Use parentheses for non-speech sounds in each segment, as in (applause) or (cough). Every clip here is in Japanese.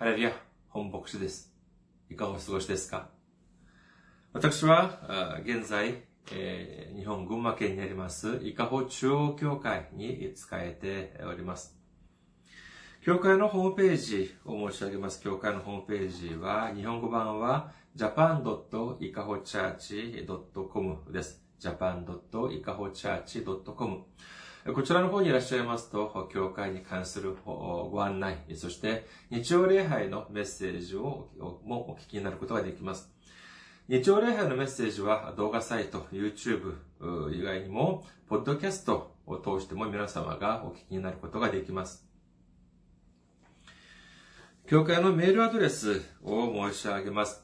ハレルヤ、本牧師です。いかがお過ごしですか私は、現在、え、日本群馬県にあります、伊香保中央教会に使えております。教会のホームページを申し上げます。教会のホームページは、日本語版は japan.ikahochurch.com です。japan.ikahochurch.com こちらの方にいらっしゃいますと、教会に関するご案内、そして日曜礼拝のメッセージをもお聞きになることができます。日曜礼拝のメッセージは動画サイト、YouTube 以外にも、ポッドキャストを通しても皆様がお聞きになることができます。教会のメールアドレスを申し上げます。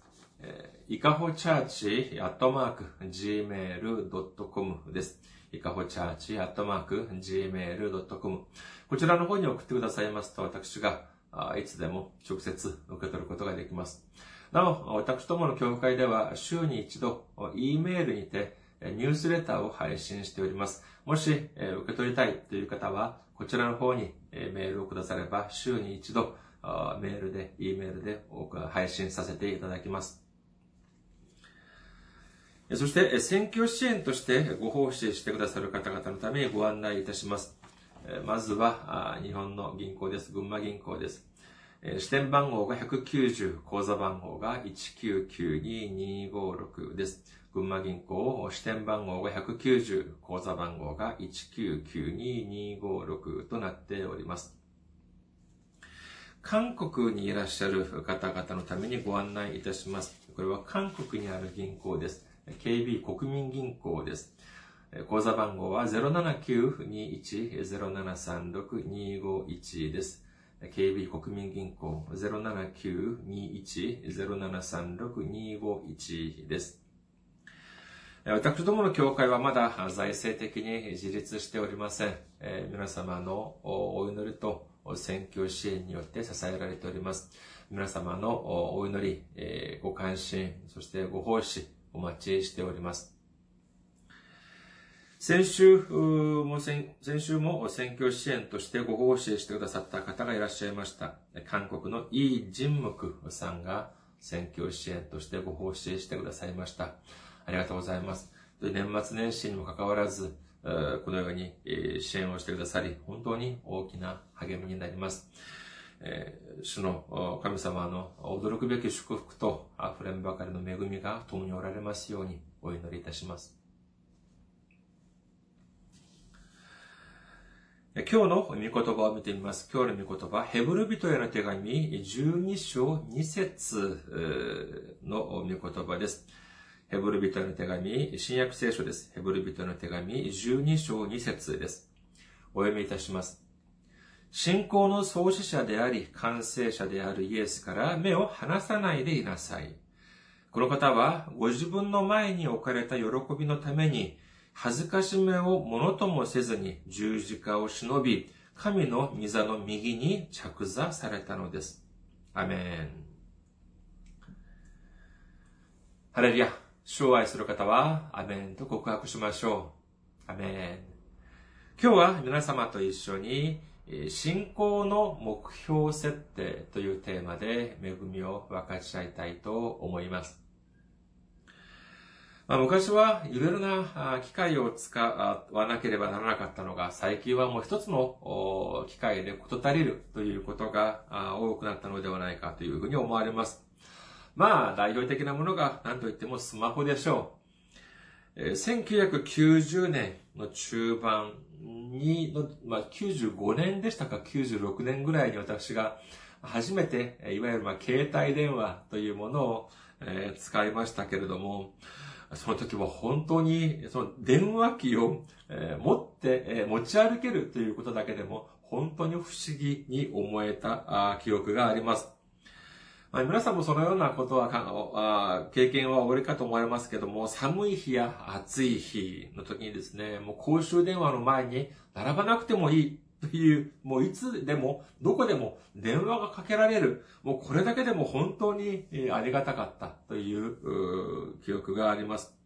いかほチャーチアットマーク gmail.com です。いかほチャーチアットマーク gmail.com こちらの方に送ってくださいますと私がいつでも直接受け取ることができます。なお、私どもの教会では週に一度 E メールにてニュースレターを配信しております。もし受け取りたいという方はこちらの方にメールをくだされば週に一度メールで、E メールで配信させていただきます。そして、選挙支援としてご奉仕してくださる方々のためにご案内いたします。まずは、日本の銀行です。群馬銀行です。支店番号が190、口座番号が1992256です。群馬銀行、支店番号が190、口座番号が1992256となっております。韓国にいらっしゃる方々のためにご案内いたします。これは韓国にある銀行です。KB 国民銀行です。口座番号は079-21-0736-251です。KB 国民銀行079-21-0736-251です。私どもの教会はまだ財政的に自立しておりません。皆様のお祈りと選挙支援によって支えられております。皆様のお祈り、ご関心、そしてご奉仕、お待ちしております。先週も、先週も選挙支援としてご奉仕してくださった方がいらっしゃいました。韓国のイ・ジンムクさんが選挙支援としてご奉仕してくださいました。ありがとうございます。年末年始にもかかわらず、このように支援をしてくださり、本当に大きな励みになります。主の神様の驚くべき祝福と溢れんばかりの恵みが共におられますようにお祈りいたします。今日の御言葉を見てみます。今日の御言葉、ヘブル人への手紙12章2節の御言葉です。ヘブル人の手紙、新約聖書です。ヘブル人の手紙、12章2節です。お読みいたします。信仰の創始者であり、完成者であるイエスから目を離さないでいなさい。この方は、ご自分の前に置かれた喜びのために、恥ずかしめをものともせずに十字架を忍び、神の御座の右に着座されたのです。アメン。ハレリア。主を愛する方は、アメンと告白しましょう。アメン。今日は皆様と一緒に、信仰の目標設定というテーマで恵みを分かち合いたいと思います。まあ、昔はいろいろな機械を使わなければならなかったのが、最近はもう一つの機械で事足りるということが多くなったのではないかというふうに思われます。まあ、代表的なものが何と言ってもスマホでしょう。1990年の中盤にの、まあ、95年でしたか、96年ぐらいに私が初めて、いわゆるまあ携帯電話というものを、えー、使いましたけれども、その時は本当に、その電話機を、えー、持って、えー、持ち歩けるということだけでも、本当に不思議に思えた記憶があります。まあ、皆さんもそのようなことはあ、経験はおありかと思われますけども、寒い日や暑い日の時にですね、もう公衆電話の前に並ばなくてもいいという、もういつでも、どこでも電話がかけられる。もうこれだけでも本当にありがたかったという記憶があります。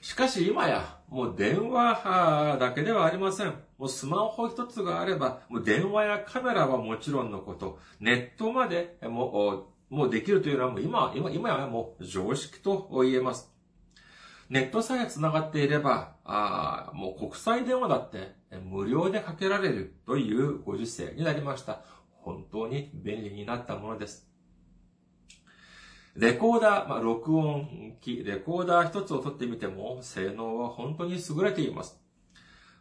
しかし今や、もう電話だけではありません。もうスマホ一つがあれば、もう電話やカメラはもちろんのこと、ネットまでもう、もうできるというのはもう今、今、今はもう常識と言えます。ネットさえ繋がっていれば、あもう国際電話だって無料でかけられるというご時世になりました。本当に便利になったものです。レコーダー、まあ、録音機、レコーダー一つを取ってみても、性能は本当に優れています。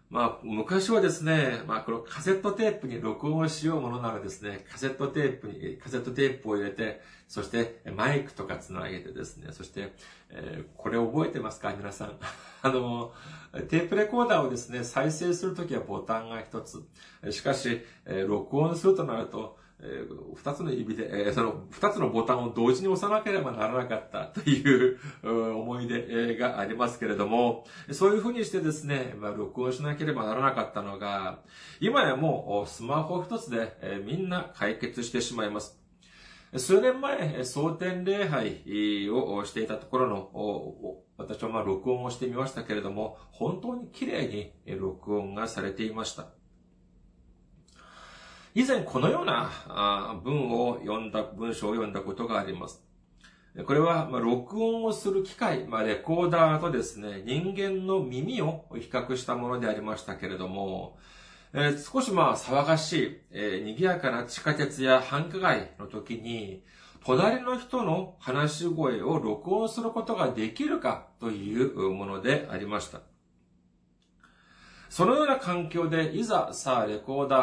まあ、昔はですね、まあ、このカセットテープに録音をしようものならですね、カセットテープに、カセットテープを入れて、そしてマイクとかつなげてですね、そして、えー、これ覚えてますか皆さん。(laughs) あの、テープレコーダーをですね、再生するときはボタンが一つ。しかし、えー、録音するとなると、えー、二つの指で、えー、その二つのボタンを同時に押さなければならなかったという (laughs) 思い出がありますけれども、そういうふうにしてですね、まあ、録音しなければならなかったのが、今やもうスマホ一つで、えー、みんな解決してしまいます。数年前、蒼天礼拝をしていたところの、私はまあ録音をしてみましたけれども、本当に綺麗に録音がされていました。以前このような文を読んだ、文章を読んだことがあります。これは、ま録音をする機械、まあ、レコーダーとですね、人間の耳を比較したものでありましたけれども、えー、少しまあ騒がしい、えー、賑やかな地下鉄や繁華街の時に、隣の人の話し声を録音することができるかというものでありました。そのような環境で、いざさあ、レコーダー、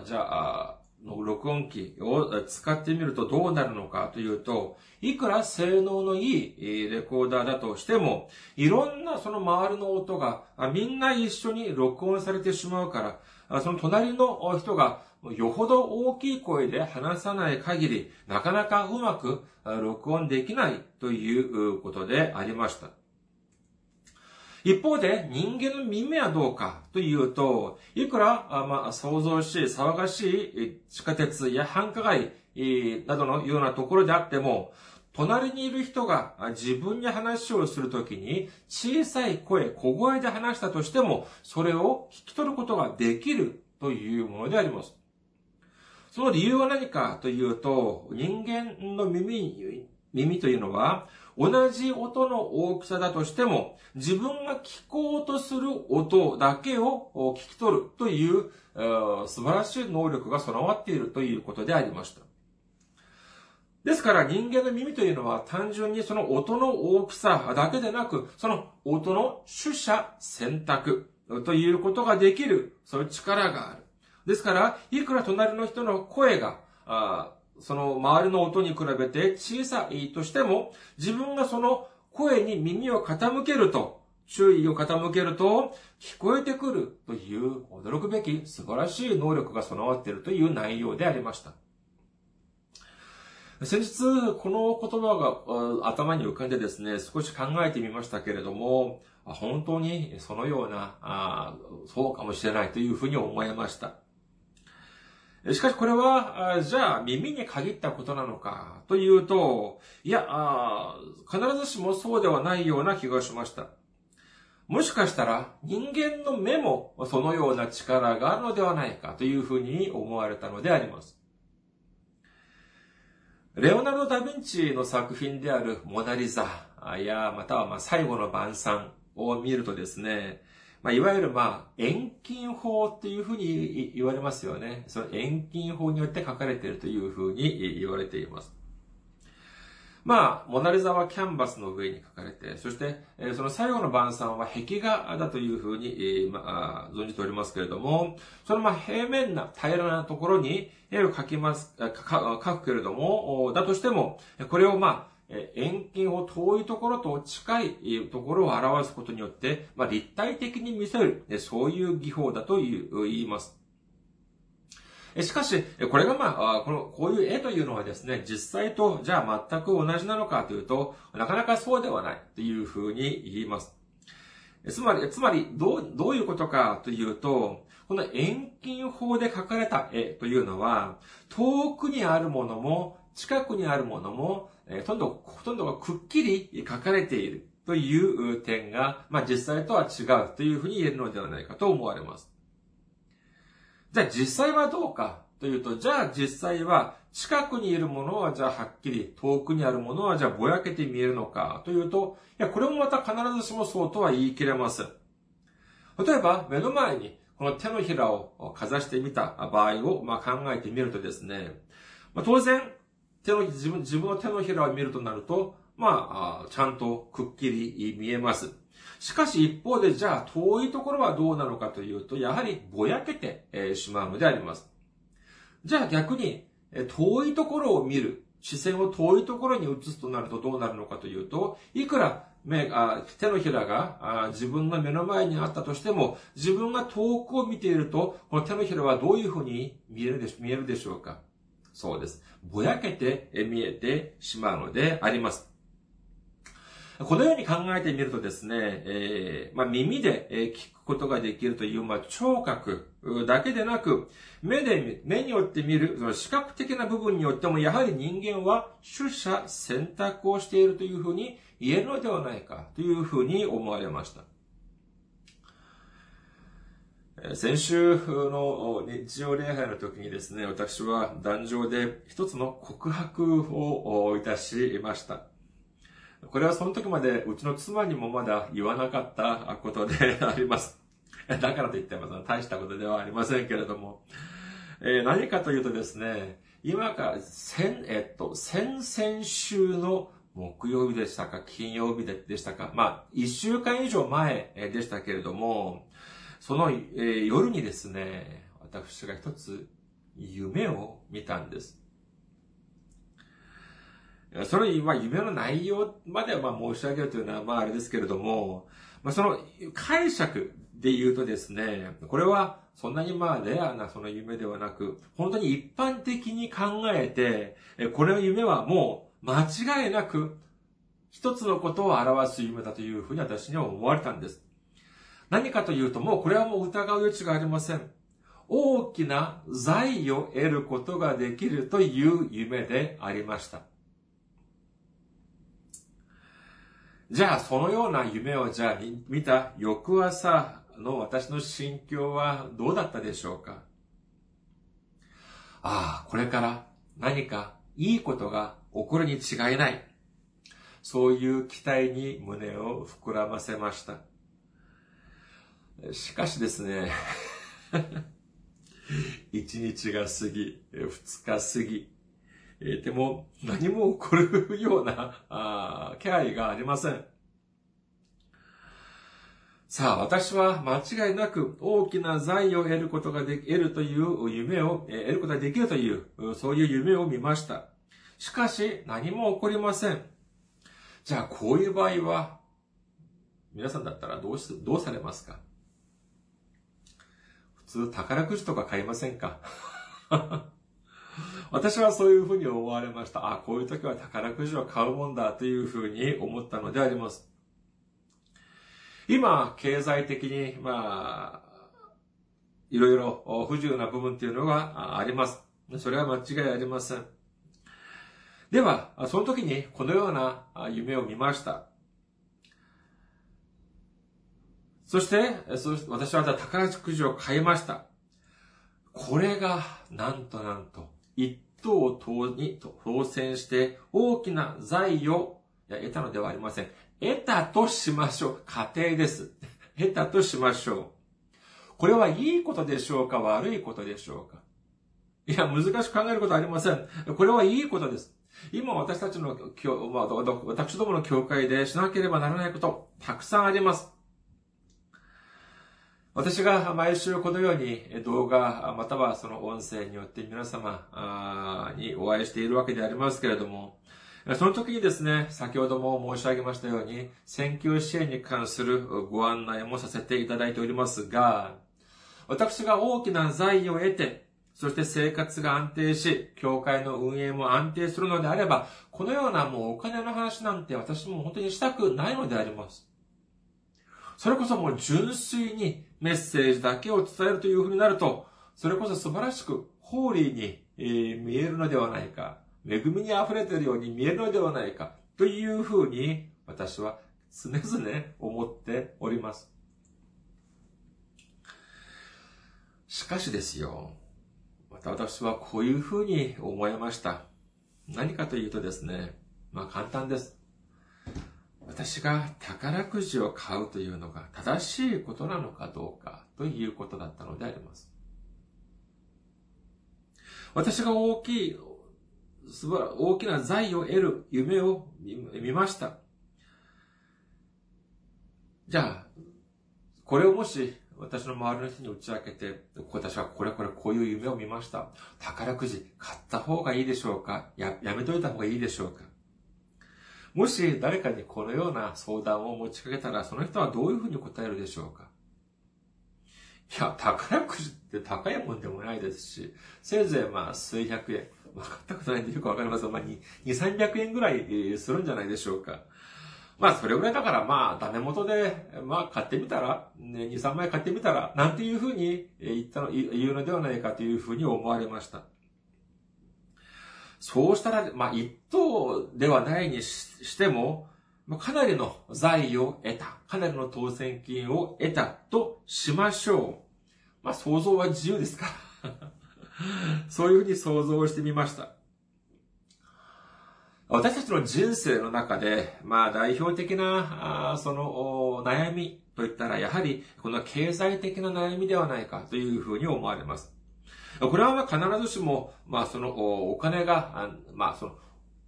あじゃあ、の録音機を使ってみるとどうなるのかというと、いくら性能のいいレコーダーだとしても、いろんなその周りの音がみんな一緒に録音されてしまうから、その隣の人がよほど大きい声で話さない限り、なかなかうまく録音できないということでありました。一方で人間の耳はどうかというと、いくら、まあ、想像しい、騒がしい地下鉄や繁華街などのようなところであっても、隣にいる人が自分に話をするときに小さい声、小声で話したとしても、それを聞き取ることができるというものであります。その理由は何かというと、人間の耳、耳というのは、同じ音の大きさだとしても、自分が聞こうとする音だけを聞き取るという、素晴らしい能力が備わっているということでありました。ですから人間の耳というのは単純にその音の大きさだけでなく、その音の取捨選択ということができる、そういう力がある。ですから、いくら隣の人の声が、その周りの音に比べて小さいとしても、自分がその声に耳を傾けると、注意を傾けると、聞こえてくるという驚くべき素晴らしい能力が備わっているという内容でありました。先日、この言葉が頭に浮かんでですね、少し考えてみましたけれども、本当にそのような、そうかもしれないというふうに思いました。しかしこれは、じゃあ耳に限ったことなのかというと、いや、必ずしもそうではないような気がしました。もしかしたら人間の目もそのような力があるのではないかというふうに思われたのであります。レオナルド・ダ・ヴィンチの作品であるモナリザや、またはま最後の晩餐を見るとですね、まあ、いわゆるまあ、遠近法っていうふうに言われますよね。その遠近法によって書かれているというふうに言われています。まあ、モナリザはキャンバスの上に書かれて、そして、その最後の晩餐は壁画だというふうに、まあ、存じておりますけれども、そのまあ平面な平らなところに絵を描きます、書くけれども、だとしても、これをまあ、遠近を遠いところと近いところを表すことによって、まあ、立体的に見せる、そういう技法だと言います。しかし、これがまあ、この、こういう絵というのはですね、実際と、じゃあ全く同じなのかというと、なかなかそうではないというふうに言います。つまり、つまり、どう、どういうことかというと、この遠近法で描かれた絵というのは、遠くにあるものも、近くにあるものも、ほとんど、ほとんどがくっきり書かれているという点が、まあ実際とは違うというふうに言えるのではないかと思われます。じゃあ実際はどうかというと、じゃあ実際は近くにいるものはじゃあはっきり、遠くにあるものはじゃあぼやけて見えるのかというと、いや、これもまた必ずしもそうとは言い切れません。例えば、目の前にこの手のひらをかざしてみた場合を、まあ、考えてみるとですね、まあ、当然、手の、自分、自分の手のひらを見るとなると、まあ、ちゃんとくっきり見えます。しかし一方で、じゃあ遠いところはどうなのかというと、やはりぼやけてしまうのであります。じゃあ逆に、遠いところを見る、視線を遠いところに移すとなるとどうなるのかというと、いくら目あ手のひらがあ自分の目の前にあったとしても、自分が遠くを見ていると、この手のひらはどういうふうに見えるで見えるでしょうかそうです。ぼやけて見えてしまうのであります。このように考えてみるとですね、えー、まあ、耳で聞くことができるという、まあ、聴覚だけでなく、目で、目によって見る、その視覚的な部分によっても、やはり人間は取捨選択をしているというふうに言えるのではないかというふうに思われました。先週の日曜礼拝の時にですね、私は壇上で一つの告白をいたしました。これはその時までうちの妻にもまだ言わなかったことであります。(laughs) だからといっても大したことではありませんけれども、えー、何かというとですね、今か、先、えっと、先々週の木曜日でしたか、金曜日でしたか、まあ、一週間以上前でしたけれども、その、えー、夜にですね、私が一つ夢を見たんです。その今、夢の内容まではまあ申し上げるというのはまああれですけれども、まあその解釈で言うとですね、これはそんなにまあレアなその夢ではなく、本当に一般的に考えて、これの夢はもう間違いなく一つのことを表す夢だというふうに私には思われたんです。何かというともうこれはもう疑う余地がありません。大きな財を得ることができるという夢でありました。じゃあ、そのような夢をじゃあ見た翌朝の私の心境はどうだったでしょうか？ああ、これから何かいいことが起こるに違いない。そういう期待に胸を膨らませました。しかしですね、(laughs) 一日が過ぎ、二日過ぎ、え、でも何も起こるようなあ気配がありません。さあ、私は間違いなく大きな財を得ることができ、得るという夢を、え、得ることができるという、そういう夢を見ました。しかし、何も起こりません。じゃあ、こういう場合は、皆さんだったらどうし、どうされますか？普通、宝くじとか買いませんか？(laughs) 私はそういうふうに思われました。あ、こういう時は宝くじを買うもんだというふうに思ったのであります。今、経済的に、まあ、いろいろ不自由な部分っていうのがあります。それは間違いありません。では、その時にこのような夢を見ました。そして、私は宝くじを買いました。これが、なんとなんと、一等党に当選して大きな財を得たのではありません。得たとしましょう。家庭です。得たとしましょう。これはいいことでしょうか？悪いことでしょうか？いや、難しく考えることはありません。これはいいことです。今私たちの、私どもの教会でしなければならないこと、たくさんあります。私が毎週このように動画、またはその音声によって皆様にお会いしているわけでありますけれども、その時にですね、先ほども申し上げましたように、選挙支援に関するご案内もさせていただいておりますが、私が大きな財を得て、そして生活が安定し、教会の運営も安定するのであれば、このようなもうお金の話なんて私も本当にしたくないのであります。それこそもう純粋にメッセージだけを伝えるというふうになると、それこそ素晴らしくホーリーに、え見えるのではないか、恵みに溢れているように見えるのではないか、というふうに私は常々思っております。しかしですよ。また私はこういうふうに思いました。何かというとですね、まあ簡単です。私が宝くじを買うというのが正しいことなのかどうかということだったのであります。私が大きい、すば大きな財を得る夢を見ました。じゃあ、これをもし私の周りの人に打ち明けて、私はこれこれこういう夢を見ました。宝くじ買った方がいいでしょうか？や、やめといた方がいいでしょうか？もし誰かにこのような相談を持ちかけたら、その人はどういうふうに答えるでしょうか？いや、宝くじって高いもんでもないですし、せいぜいまあ数百円。分かったことないんでよくわかります、まあ2、2、300円ぐらいするんじゃないでしょうか。まあそれぐらいだからまあダメ元で、まあ買ってみたら、ね、2、3枚買ってみたら、なんていうふうに言ったの、言うのではないかというふうに思われました。そうしたら、まあ、一等ではないにしても、かなりの財を得た、かなりの当選金を得たとしましょう。まあ、想像は自由ですか？ら。(laughs) そういうふうに想像してみました。私たちの人生の中で、まあ代表的な、あその悩みといったら、やはりこの経済的な悩みではないかというふうに思われます。これは必ずしも、まあそのお金が、まあその、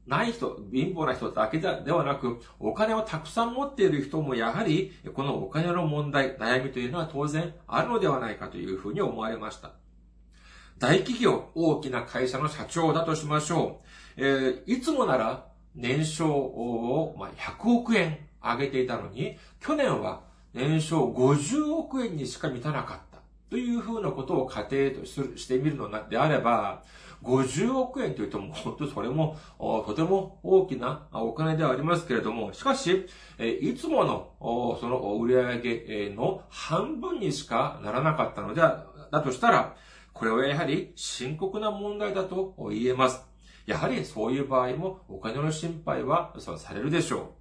ない人、貧乏な人だけではなく、お金をたくさん持っている人もやはり、このお金の問題、悩みというのは当然あるのではないかというふうに思われました。大企業、大きな会社の社長だとしましょう。えー、いつもなら年商を、まあ、100億円上げていたのに、去年は年商50億円にしか満たなかった。というふうなことを仮定としてみるのであれば、50億円というと、本当それも、とても大きなお金ではありますけれども、しかし、いつもの、その売上の半分にしかならなかったのでは、だとしたら、これはやはり深刻な問題だと言えます。やはりそういう場合もお金の心配はされるでしょ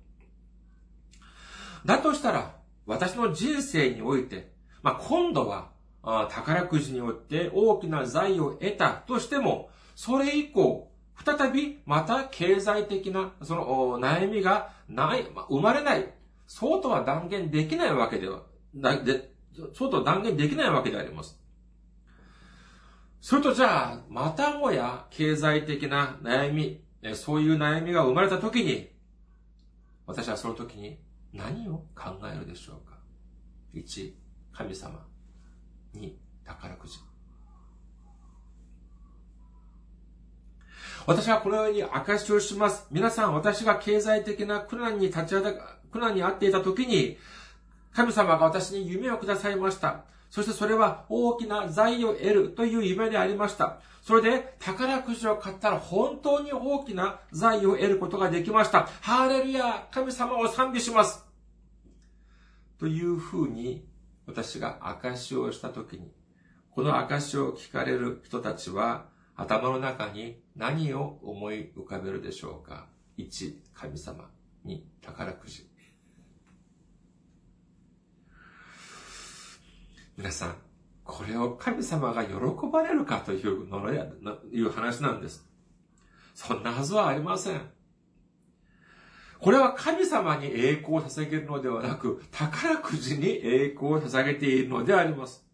う。だとしたら、私の人生において、まあ、今度は宝くじによって大きな財を得たとしても、それ以降、再びまた経済的なその悩みがない、生まれない。そうとは断言できないわけでは、でそうと断言できないわけであります。それとじゃあ、またもや経済的な悩み、そういう悩みが生まれたときに、私はその時に何を考えるでしょうか ?1、神様。に宝くじ。私はこのように証しをします。皆さん、私が経済的な苦難に立ち当た、苦難にあっていた時に、神様が私に夢をくださいました。そしてそれは大きな財を得るという夢でありました。それで宝くじを買ったら本当に大きな財を得ることができました。ハーレルヤ神様を賛美します。というふうに私が証をしたときに、この証を聞かれる人たちは、頭の中に何を思い浮かべるでしょうか ?1、神様。2、宝くじ。皆さん、これを神様が喜ばれるかというのいう話なんです。そんなはずはありません。これは神様に栄光を捧げるのではなく、宝くじに栄光を捧げているのであります。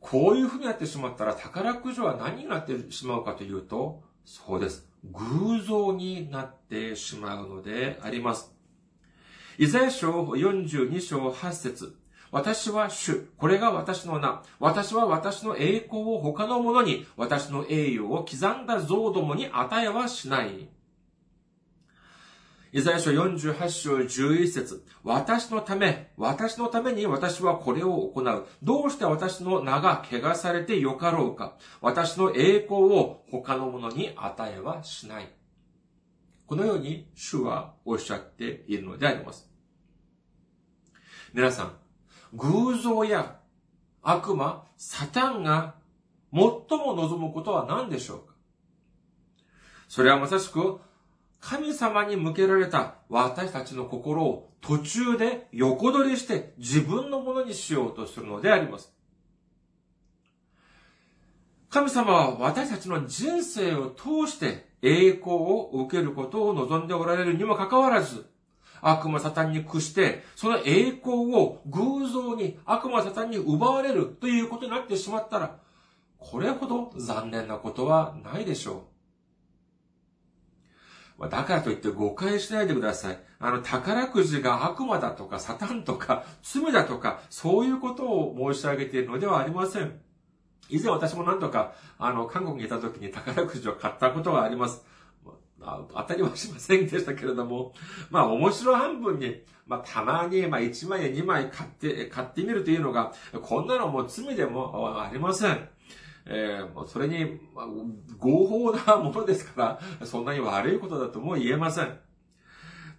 こういうふうになってしまったら宝くじは何になってしまうかというと、そうです。偶像になってしまうのであります。イザヤ書42章8節私は主。これが私の名。私は私の栄光を他の者に、私の栄誉を刻んだ像どもに与えはしない。イザヤ書48章11節私のため、私のために私はこれを行う。どうして私の名が汚されてよかろうか。私の栄光を他の者に与えはしない。このように主はおっしゃっているのであります。皆さん、偶像や悪魔、サタンが最も望むことは何でしょうか？それはまさしく神様に向けられた私たちの心を途中で横取りして自分のものにしようとするのであります。神様は私たちの人生を通して栄光を受けることを望んでおられるにもかかわらず、悪魔サタンに屈して、その栄光を偶像に悪魔サタンに奪われるということになってしまったら、これほど残念なことはないでしょう。だからといって誤解しないでください。あの、宝くじが悪魔だとか、サタンとか、罪だとか、そういうことを申し上げているのではありません。以前私も何度か、あの、韓国にいた時に宝くじを買ったことがあります。当たりはしませんでしたけれども、まあ面白半分に、まあたまに、まあ1枚や2枚買って、買ってみるというのが、こんなのも罪でもありません。えー、それに、ま、合法なものですから、そんなに悪いことだとも言えません。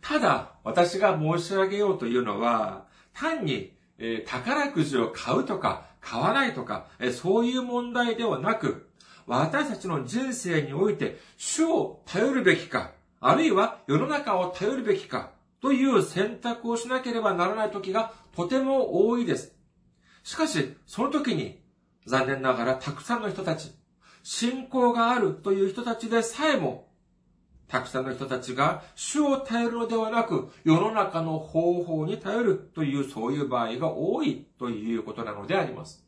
ただ、私が申し上げようというのは、単に、えー、宝くじを買うとか、買わないとかえ、そういう問題ではなく、私たちの人生において主を頼るべきか、あるいは世の中を頼るべきか、という選択をしなければならない時がとても多いです。しかし、その時に、残念ながらたくさんの人たち、信仰があるという人たちでさえも、たくさんの人たちが主を頼るのではなく、世の中の方法に頼るというそういう場合が多いということなのであります。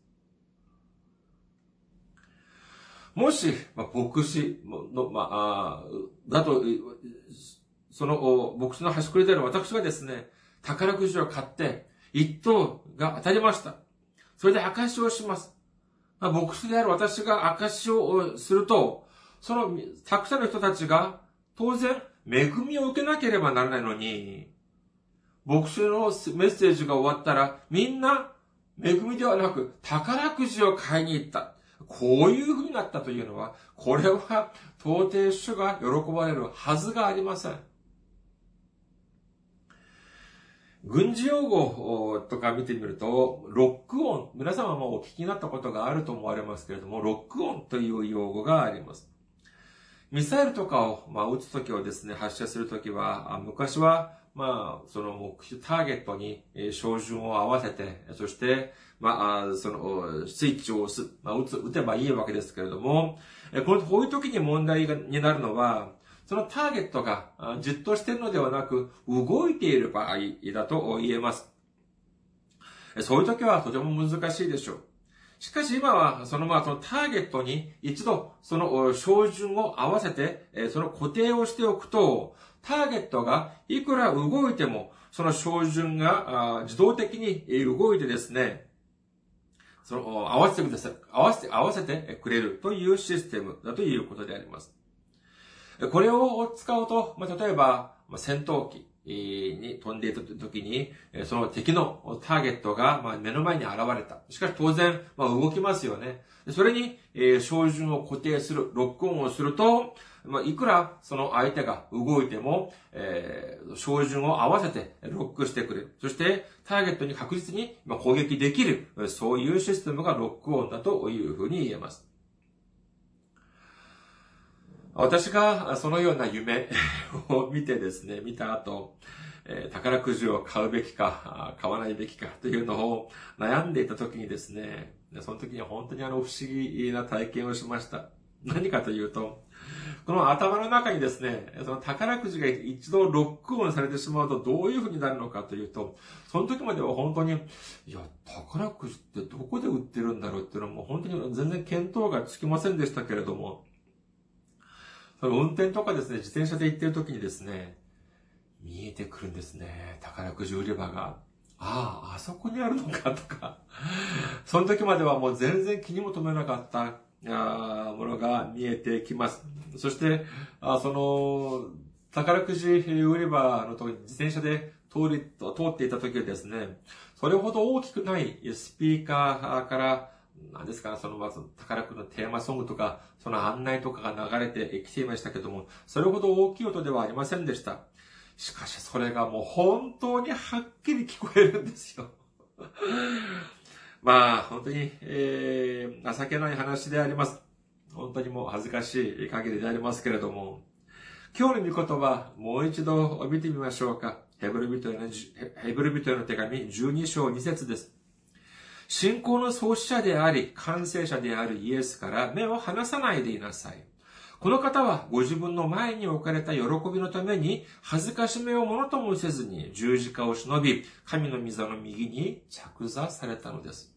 もし、まあ、牧師の、まあ、だと、その、牧師の端くれである私がですね、宝くじを買って、一等が当たりました。それで証しをします。牧師である私が証をすると、その、たくさんの人たちが、当然、恵みを受けなければならないのに、牧師のメッセージが終わったら、みんな、恵みではなく、宝くじを買いに行った。こういう風になったというのは、これは、到底主が喜ばれるはずがありません。軍事用語とか見てみると、ロックオン、皆様もお聞きになったことがあると思われますけれども、ロックオンという用語があります。ミサイルとかを、まあ、撃つときをですね、発射するときは、昔は、まあ、その目標、ターゲットに、え照準を合わせて、そして、まあ、その、スイッチを押す、まあ、打つ、打てばいいわけですけれども、この、こういう時に問題になるのは、そのターゲットがじっとしているのではなく、動いている場合だと言えます。そういう時はとても難しいでしょう。しかし今は、そのまあ、そのターゲットに一度、その照準を合わせて、その固定をしておくと、ターゲットがいくら動いても、その照準が自動的に動いてですね、その、合わせてください。合わせて、合わせてくれるというシステムだということであります。これを使うと、まあ、例えば、戦闘機、に飛んでいた時に、その敵のターゲットが目の前に現れた。しかし当然、まあ動きますよね。それに、照準を固定する、ロックオンをすると、まあいくらその相手が動いても、えー、照準を合わせてロックしてくれる。そして、ターゲットに確実に攻撃できる。そういうシステムがロックオンだというふうに言えます。私がそのような夢を見てですね、見た後、え、宝くじを買うべきか、買わないべきかというのを悩んでいた時にですね、その時に本当にあの不思議な体験をしました。何かというと、この頭の中にですね、その宝くじが一度ロックオンされてしまうとどういう風になるのかというと、その時までは本当に、いや、宝くじってどこで売ってるんだろうっていうのはもう本当に全然見当がつきませんでしたけれども、その運転とかですね、自転車で行ってる時にですね、見えてくるんですね。宝くじ売り場が。ああ、あそこにあるのかとか。その時まではもう全然気にも留めなかったあものが見えてきます。そして、あその、宝くじ売り場のと自転車で通り、通っていた時はですね、それほど大きくないスピーカーから、何ですか、そのまず宝くじのテーマソングとか、その案内とかが流れてきていましたけども、それほど大きい音ではありませんでした。しかしそれがもう本当にはっきり聞こえるんですよ。(laughs) まあ、本当に、えー、情けない話であります。本当にもう恥ずかしい限りでありますけれども、今日の御言葉、もう一度見てみましょうか。ヘブル人への、ヘブル人への手紙12章2節です。信仰の創始者であり、完成者であるイエスから目を離さないでいなさい。この方はご自分の前に置かれた喜びのために恥ずかしめをものともせずに十字架を忍び、神の溝の右に着座されたのです。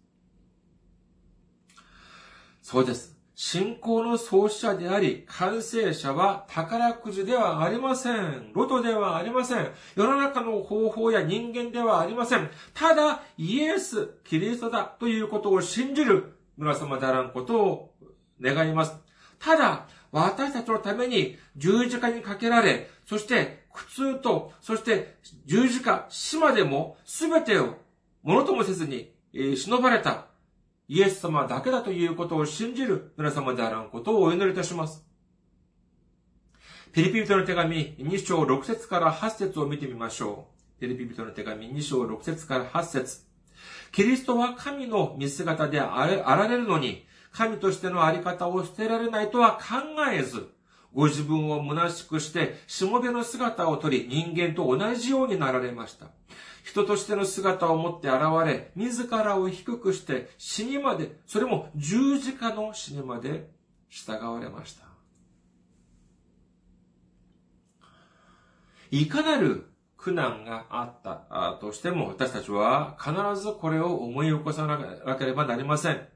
そうです。信仰の創始者であり、完成者は宝くじではありません。ロトではありません。世の中の方法や人間ではありません。ただ、イエス、キリストだということを信じる皆様であらんことを願います。ただ、私たちのために十字架にかけられ、そして苦痛と、そして十字架、死までも全てをものともせずに、えー、忍ばれたイエス様だけだということを信じる皆様であらんことをお祈りいたします。ピリピ人の手紙2章6節から8節を見てみましょう。ピリピ人の手紙2章6節から8節キリストは神の見姿であられるのに、神としてのあり方を捨てられないとは考えず、ご自分を虚しくして、しもべの姿をとり、人間と同じようになられました。人としての姿を持って現れ、自らを低くして死にまで、それも十字架の死にまで従われました。いかなる苦難があったとしても、私たちは必ずこれを思い起こさなければなりません。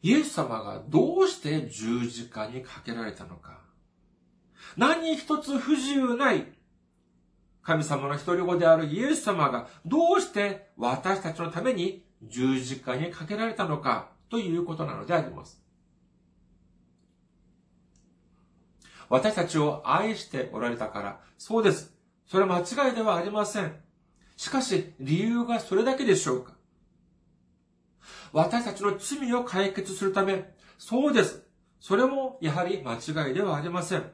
イエス様がどうして十字架にかけられたのか。何一つ不自由ない神様の一人子であるイエス様がどうして私たちのために十字架にかけられたのかということなのであります。私たちを愛しておられたから、そうです。それは間違いではありません。しかし、理由がそれだけでしょうか私たちの罪を解決するため、そうです。それもやはり間違いではありません。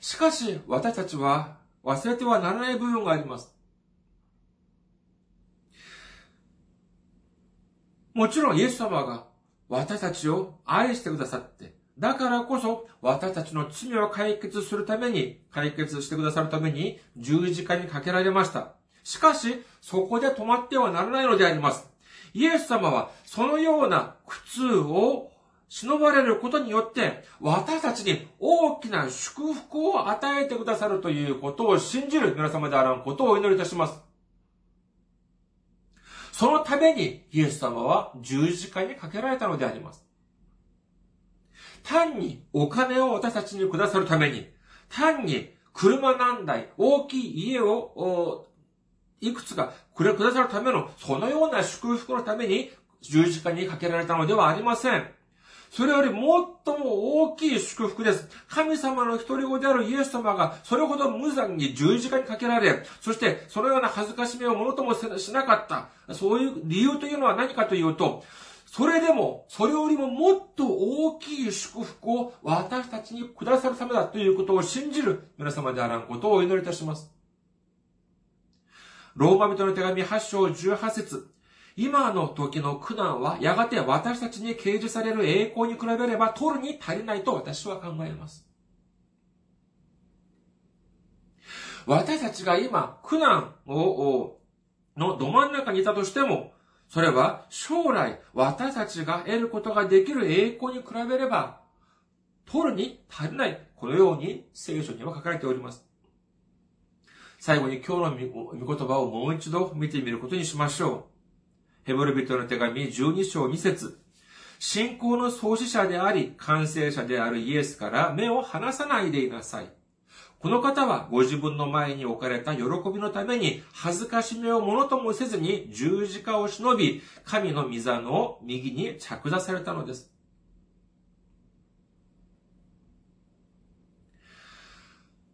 しかし、私たちは忘れてはならない部分があります。もちろんイエス様が私たちを愛してくださって、だからこそ私たちの罪を解決するために、解決してくださるために十字架にかけられました。しかし、そこで止まってはならないのであります。イエス様はそのような苦痛を忍ばれることによって、私たちに大きな祝福を与えてくださるということを信じる皆様であらんことをお祈りいたします。そのためにイエス様は十字架にかけられたのであります。単にお金を私たちにくださるために、単に車何台、大きい家をいくつかくれくださるための、そのような祝福のために十字架にかけられたのではありません。それより最も大きい祝福です。神様の一人子であるイエス様が、それほど無残に十字架にかけられ、そしてそのような恥ずかしめをものともしなかった。そういう理由というのは何かというと、それでも、それよりももっと大きい祝福を私たちにくださるためだということを信じる皆様であらんことをお祈りいたします。ローマ人の手紙8章18節今の時の苦難はやがて私たちに掲示される栄光に比べれば取るに足りないと私は考えます。私たちが今苦難を、のど真ん中にいたとしても、それは将来私たちが得ることができる栄光に比べれば、取るに足りない。このように聖書には書かれております。最後に今日の御言葉をもう一度見てみることにしましょう。ヘブル人の手紙12章2節信仰の創始者であり、完成者であるイエスから目を離さないでいなさい。この方はご自分の前に置かれた喜びのために恥ずかしめをものともせずに十字架を忍び、神の御座の右に着座されたのです。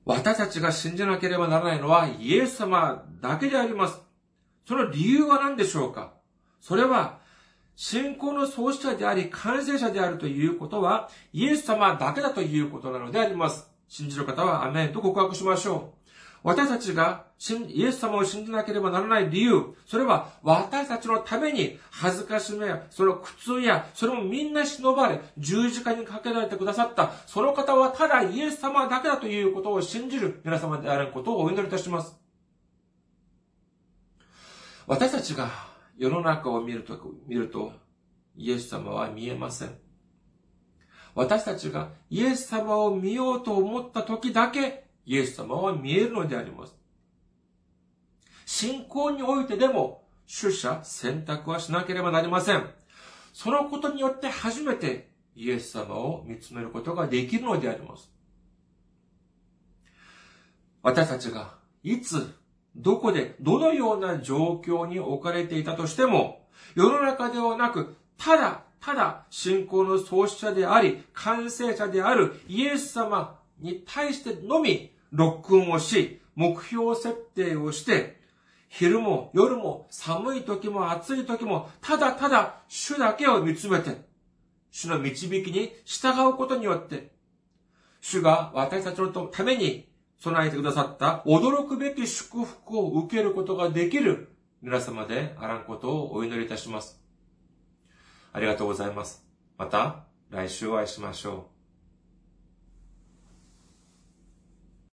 私たちが信じなければならないのはイエス様だけであります。その理由は何でしょうか？それは、信仰の創始者であり、完成者であるということは、イエス様だけだということなのであります。信じる方はアメンと告白しましょう。私たちがイエス様を信じなければならない理由、それは私たちのために恥ずかしめや、その苦痛や、それもみんな忍ばれ、十字架にかけられてくださった、その方はただイエス様だけだということを信じる皆様であることをお祈りいたします。私たちが世の中を見ると、見ると、イエス様は見えません。私たちがイエス様を見ようと思った時だけ、イエス様は見えるのであります。信仰においてでも、取捨選択はしなければなりません。そのことによって初めてイエス様を見つめることができるのであります。私たちがいつ、どこで、どのような状況に置かれていたとしても、世の中ではなく、ただ、ただ、信仰の創始者であり、完成者であるイエス様に対してのみ、ロックンをし、目標設定をして、昼も夜も寒い時も暑い時も、ただただ主だけを見つめて、主の導きに従うことによって、主が私たちのために備えてくださった驚くべき祝福を受けることができる皆様であらんことをお祈りいたします。ありがとうございます。また来週お会いしましょう。